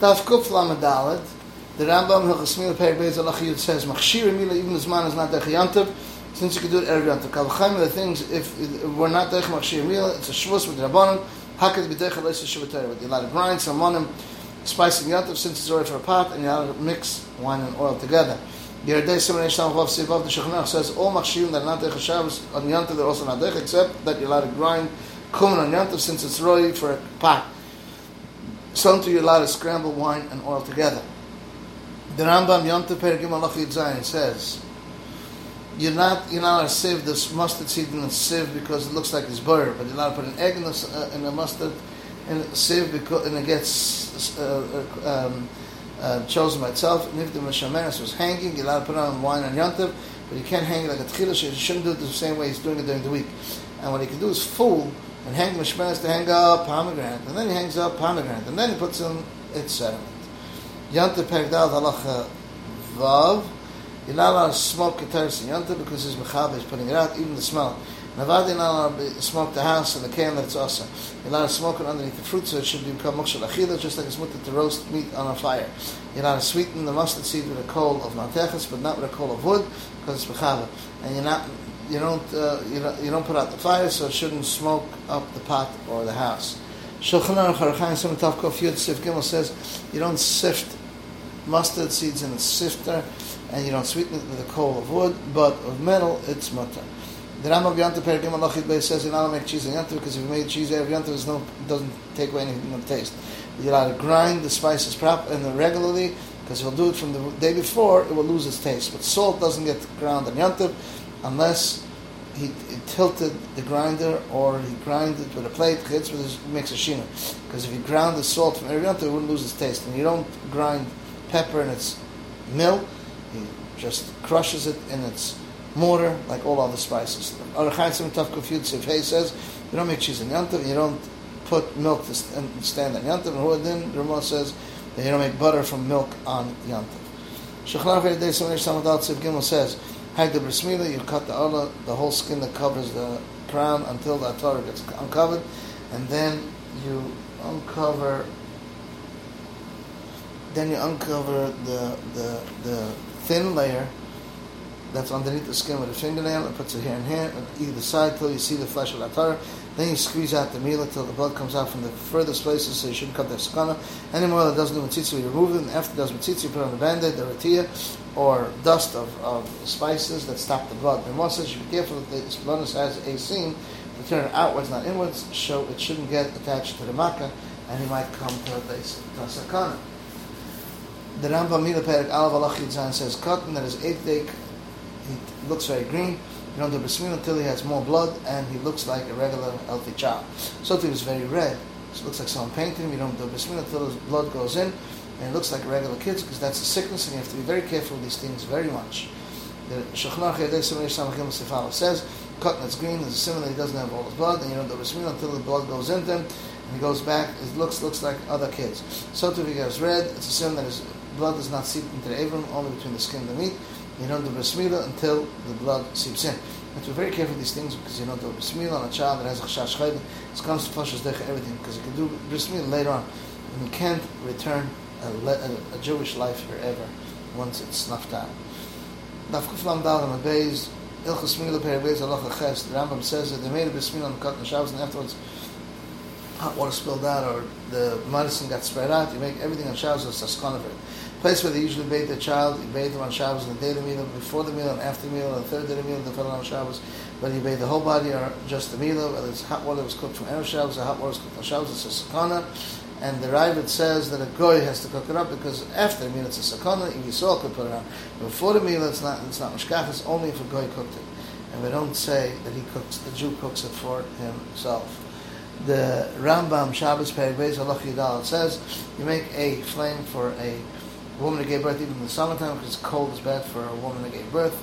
Daf Kuf the Rambam Hilchas Mila Perek Beis Alachi Yud says, Machshir Mila, even this man is not Dech Yantav, since you can do it Erev Yantav. Kalachayim the things, if we're not Dech Machshir Mila, it's a Shavuos with Rabbanon, Hakad B'Dech Aleis Shavuotayim. But you're allowed to grind some on him, spice and Yantav, since it's already for a pot, and you're allowed to mix wine and oil together. Yeridei Simon Eish Tam Chav Sivav, the Shechanach says, all Machshirim that are not Dech Shavuos on Yantav, they're also not Dech, except that you're allowed to grind Kuman on Yantav, since it's ready for a pot. Sometimes you're allowed to scramble wine and oil together. The Rambam Yom Teper Gimel Zayin says, you're not you're not allowed to sieve this mustard seed in a sieve because it looks like it's butter, but you're allowed to put an egg in, the, uh, in a mustard in a sieve because and it gets uh, uh, um, uh, chosen by itself. And if the Meshameres was hanging, you're allowed to put on wine and Yontif, but you can't hang it like a tchila. You shouldn't do it the same way he's doing it during the week. And what he can do is fool and hang the Mishmeres to hang up pomegranate, and then he hangs up pomegranate, and then he puts in its sediment. Yanta Pegdal Halacha Vav, you're not allowed to smoke Keteris in Yanta because his Mechab is putting it out, even the smell. Navad, you're not allowed to smoke the house and the can that it's also. You're allowed to smoke it underneath the fruit so it should become Mokshal Achila, just like it's mutter to roast meat on a fire. You're allowed to sweeten the mustard seed with a coal of Maltechas, but not with a coal of wood because it's Mechab. And you're not you don't, uh, you don't you don't put out the fire, so it shouldn't smoke up the pot or the house. Shulchan Aruch Kof Yud Sif Gimel says you don't sift mustard seeds in a sifter, and you don't sweeten it with a coal of wood, but of metal it's mutter. The Rambam Yanta Per Gimel Lachid Beis says you're not to make cheese in Yanta because if you made cheese out of Yanta, no doesn't take away anything from the taste. You're allowed to grind the spices proper and regularly because if you'll do it from the day before, it will lose its taste. But salt doesn't get ground in Yanta unless he, he, tilted the grinder or he grinded with a plate, hits with his, makes a shina. Because if you ground the salt from Eriyanto, it wouldn't lose its taste. And you don't grind pepper in its mill, he just crushes it in its mortar like all other spices. If he says, you don't make cheese in Yantav, you don't put milk to stand on Yantav, and then Ramah says that you don't make butter from milk on Yantav. Shechlar Ve'edei Samanish Samadal Tziv Gimel says, Hag the brismila, you cut the ola, the whole skin that covers the crown until the atara gets uncovered, and then you uncover. Then you uncover the the the thin layer that's underneath the skin with a fingernail and puts it here and here on either side till you see the flesh of the atara. Then you squeeze out the meal until the blood comes out from the furthest places, so you shouldn't cut the sakana. Any more that doesn't do mitzitzi, you remove it, and after it does mitzitzi, you put on the band-aid, the ratia, or dust of, of spices that stop the blood. And one says you be careful that the blood has a seam to turn it outwards, not inwards, so it shouldn't get attached to the makkah, and he might come to the sakana. The Rambam Mila Perek Alav Alach says cotton that is eight day, he looks very green. You don't do brismil until he has more blood and he looks like a regular healthy child. So if he was very red, so it looks like someone painted him. You don't do brismil until his blood goes in and it looks like regular kids because that's a sickness and you have to be very careful with these things very much. The Shechnach Yedei Samach says, cotton that's green is a similar, he doesn't have all his blood, and you don't do brismil until the blood goes into him and he goes back, it looks looks like other kids. So if he gets red, it's a sin that his blood does not seep into the avon, only between the skin and the meat. You don't do brismila until the blood seeps in. You have to be very careful with these things because you don't do brismila on a child that has a chashash chayda. It comes to flushes everything because you can do brismila later on. And you can't return a, a, a, Jewish life forever once it's snuffed out. Dafkuf lam dal on the base, ilchus mila perabez alocha ches. The Rambam says that they made a brismila on the cotton Shabbos and afterwards hot water spilled out or the medicine got spread out. You make everything on Shabbos a skon of it place where they usually bathe the child, you bathe them on Shabbos and the day of the meal, before the meal and after the meal, and the third day of the meal, depending on Shabbos. Whether you bathe the whole body or just the meal, whether it's hot water was cooked from Erev Shabbos or hot water was cooked on Shabbos, it's a sakana. And the Ravid says that a goy has to cook it up because after the meal it's a sakana, you saw could put it on. Before the meal it's not it's not mishkach, it's only if a goy cooked it. And we don't say that he cooks the Jew cooks it for himself. The Rambam Shabbos Perek Beis Halach says you make a flame for a a woman that gave birth even in the summertime because cold is bad for a woman that gave birth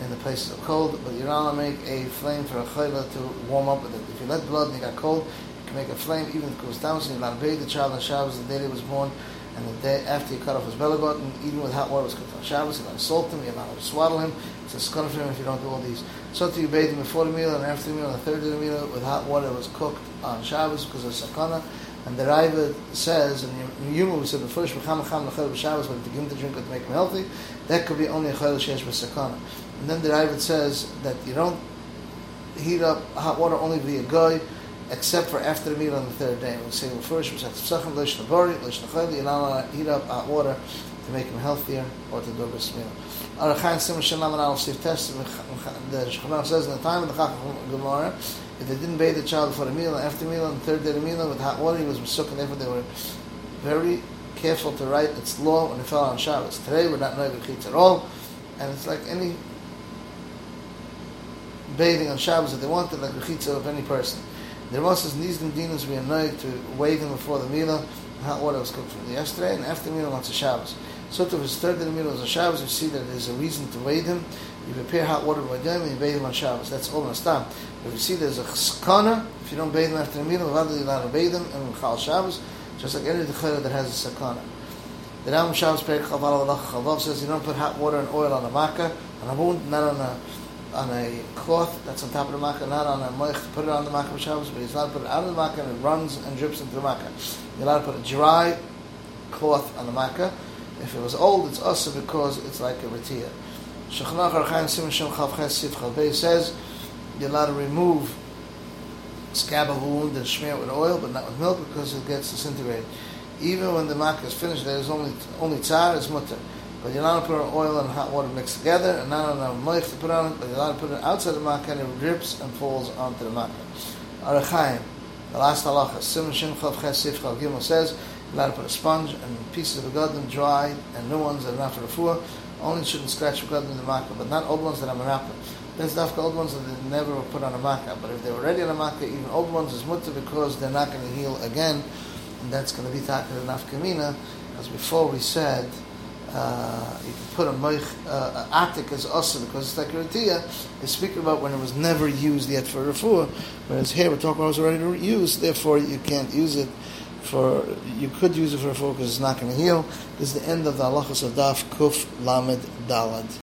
in the places of cold. But you're not make a flame for a chayla to warm up with it. If you let blood and you got cold, you can make a flame even if it goes down. So bathe the child on Shabbos the day he was born, and the day after you cut off his belly button, even with hot water was cooked on Shabbos. You're not salt him, you're not to swaddle him. It's a scun for him if you don't do all these. So to you bathe him before the meal and after the meal, and the third of the meal with hot water was cooked on Shabbos because of sakana And the Raiva says, and Yuma we said before, Shmacham Cham Lechel B'Shabbos, but to give him the drink to make him healthy, that could be only a Chel Shesh B'Sakana. And then the Raiva says that you don't heat up hot water only via goy, except for after the meal on the third day. We say well, first, we say Tzachim Leish Nabori, Leish not allowed to heat up hot water to make him healthier or to do a meal. Arachain Sim Shalom and Al Sif Test, the Shechanah says in the time of the Chacham Gemara, if they didn't bathe the child before the meal and after the meal and the third day of the meal with hot water, he was misuk and therefore they were very careful to write its law when it fell on Shabbos. Today we're not knowing the at all, and it's like any bathing on Shabbos that they wanted, like the of any person. The Rambam says Nizdim Dinas we are to wait them before the meal. Hot water was cooked the yesterday, and after the meal on Shabbos. So if his third day of the meal was a Shabbos, you see that there's a reason to wait him. You prepare hot water by them and you bathe on Shabbos. That's all Nastam. If you see there's a sakana, if you don't bathe them after the meal, you're allowed to bathe him and Chal Shabbos, just like any Dechera that has a sakana. The Ram Shabbos Perek Chaval Chavav says you don't put hot water and oil on a makkah, on a wound, not on a on a cloth that's on top of the makkah, not on a moich to put it on the makkah Shabbos, but he's allowed to put it out of the makkah and it runs and drips into the makkah. You're allowed to put a dry cloth on the makkah. If it was old, it's also because it's like a retia. Shechnach Archaim Simon Shem Chav Ches Sif says you're allowed to remove scab of a wound and smear it with oil, but not with milk because it gets disintegrated. Even when the makkah is finished, there is only only tzar is mutter. But you're not to put oil and hot water mixed together, and not a moich to put on it, but you're allowed to put it outside the makkah and it drips and falls onto the makkah. Arachaim, the last halacha, Simon Shin Chav Ches Gimel says, you're allowed to put a sponge and pieces of begadim, dry and new ones that are not for the fuah, only shouldn't scratch begadim in the makkah, but not old ones that are marapah. There's dafka old ones that never were put on a makkah, but if they were already on a makkah, even old ones is mutter because they're not going to heal again, and that's going to be taka the nafkamina, as before we said, uh, you can put a moich, uh, attic as also because it's like a is speaking about when it was never used yet for refuah, whereas here we're talking about it was already used, therefore you can't use it for, you could use it for a focus. it's not going to heal. This is the end of the halachas of daf kuf lamed dalad.